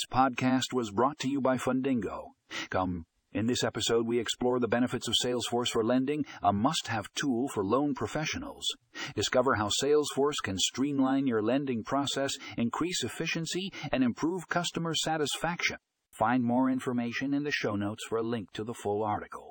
This podcast was brought to you by Fundingo. Come, in this episode, we explore the benefits of Salesforce for Lending, a must have tool for loan professionals. Discover how Salesforce can streamline your lending process, increase efficiency, and improve customer satisfaction. Find more information in the show notes for a link to the full article.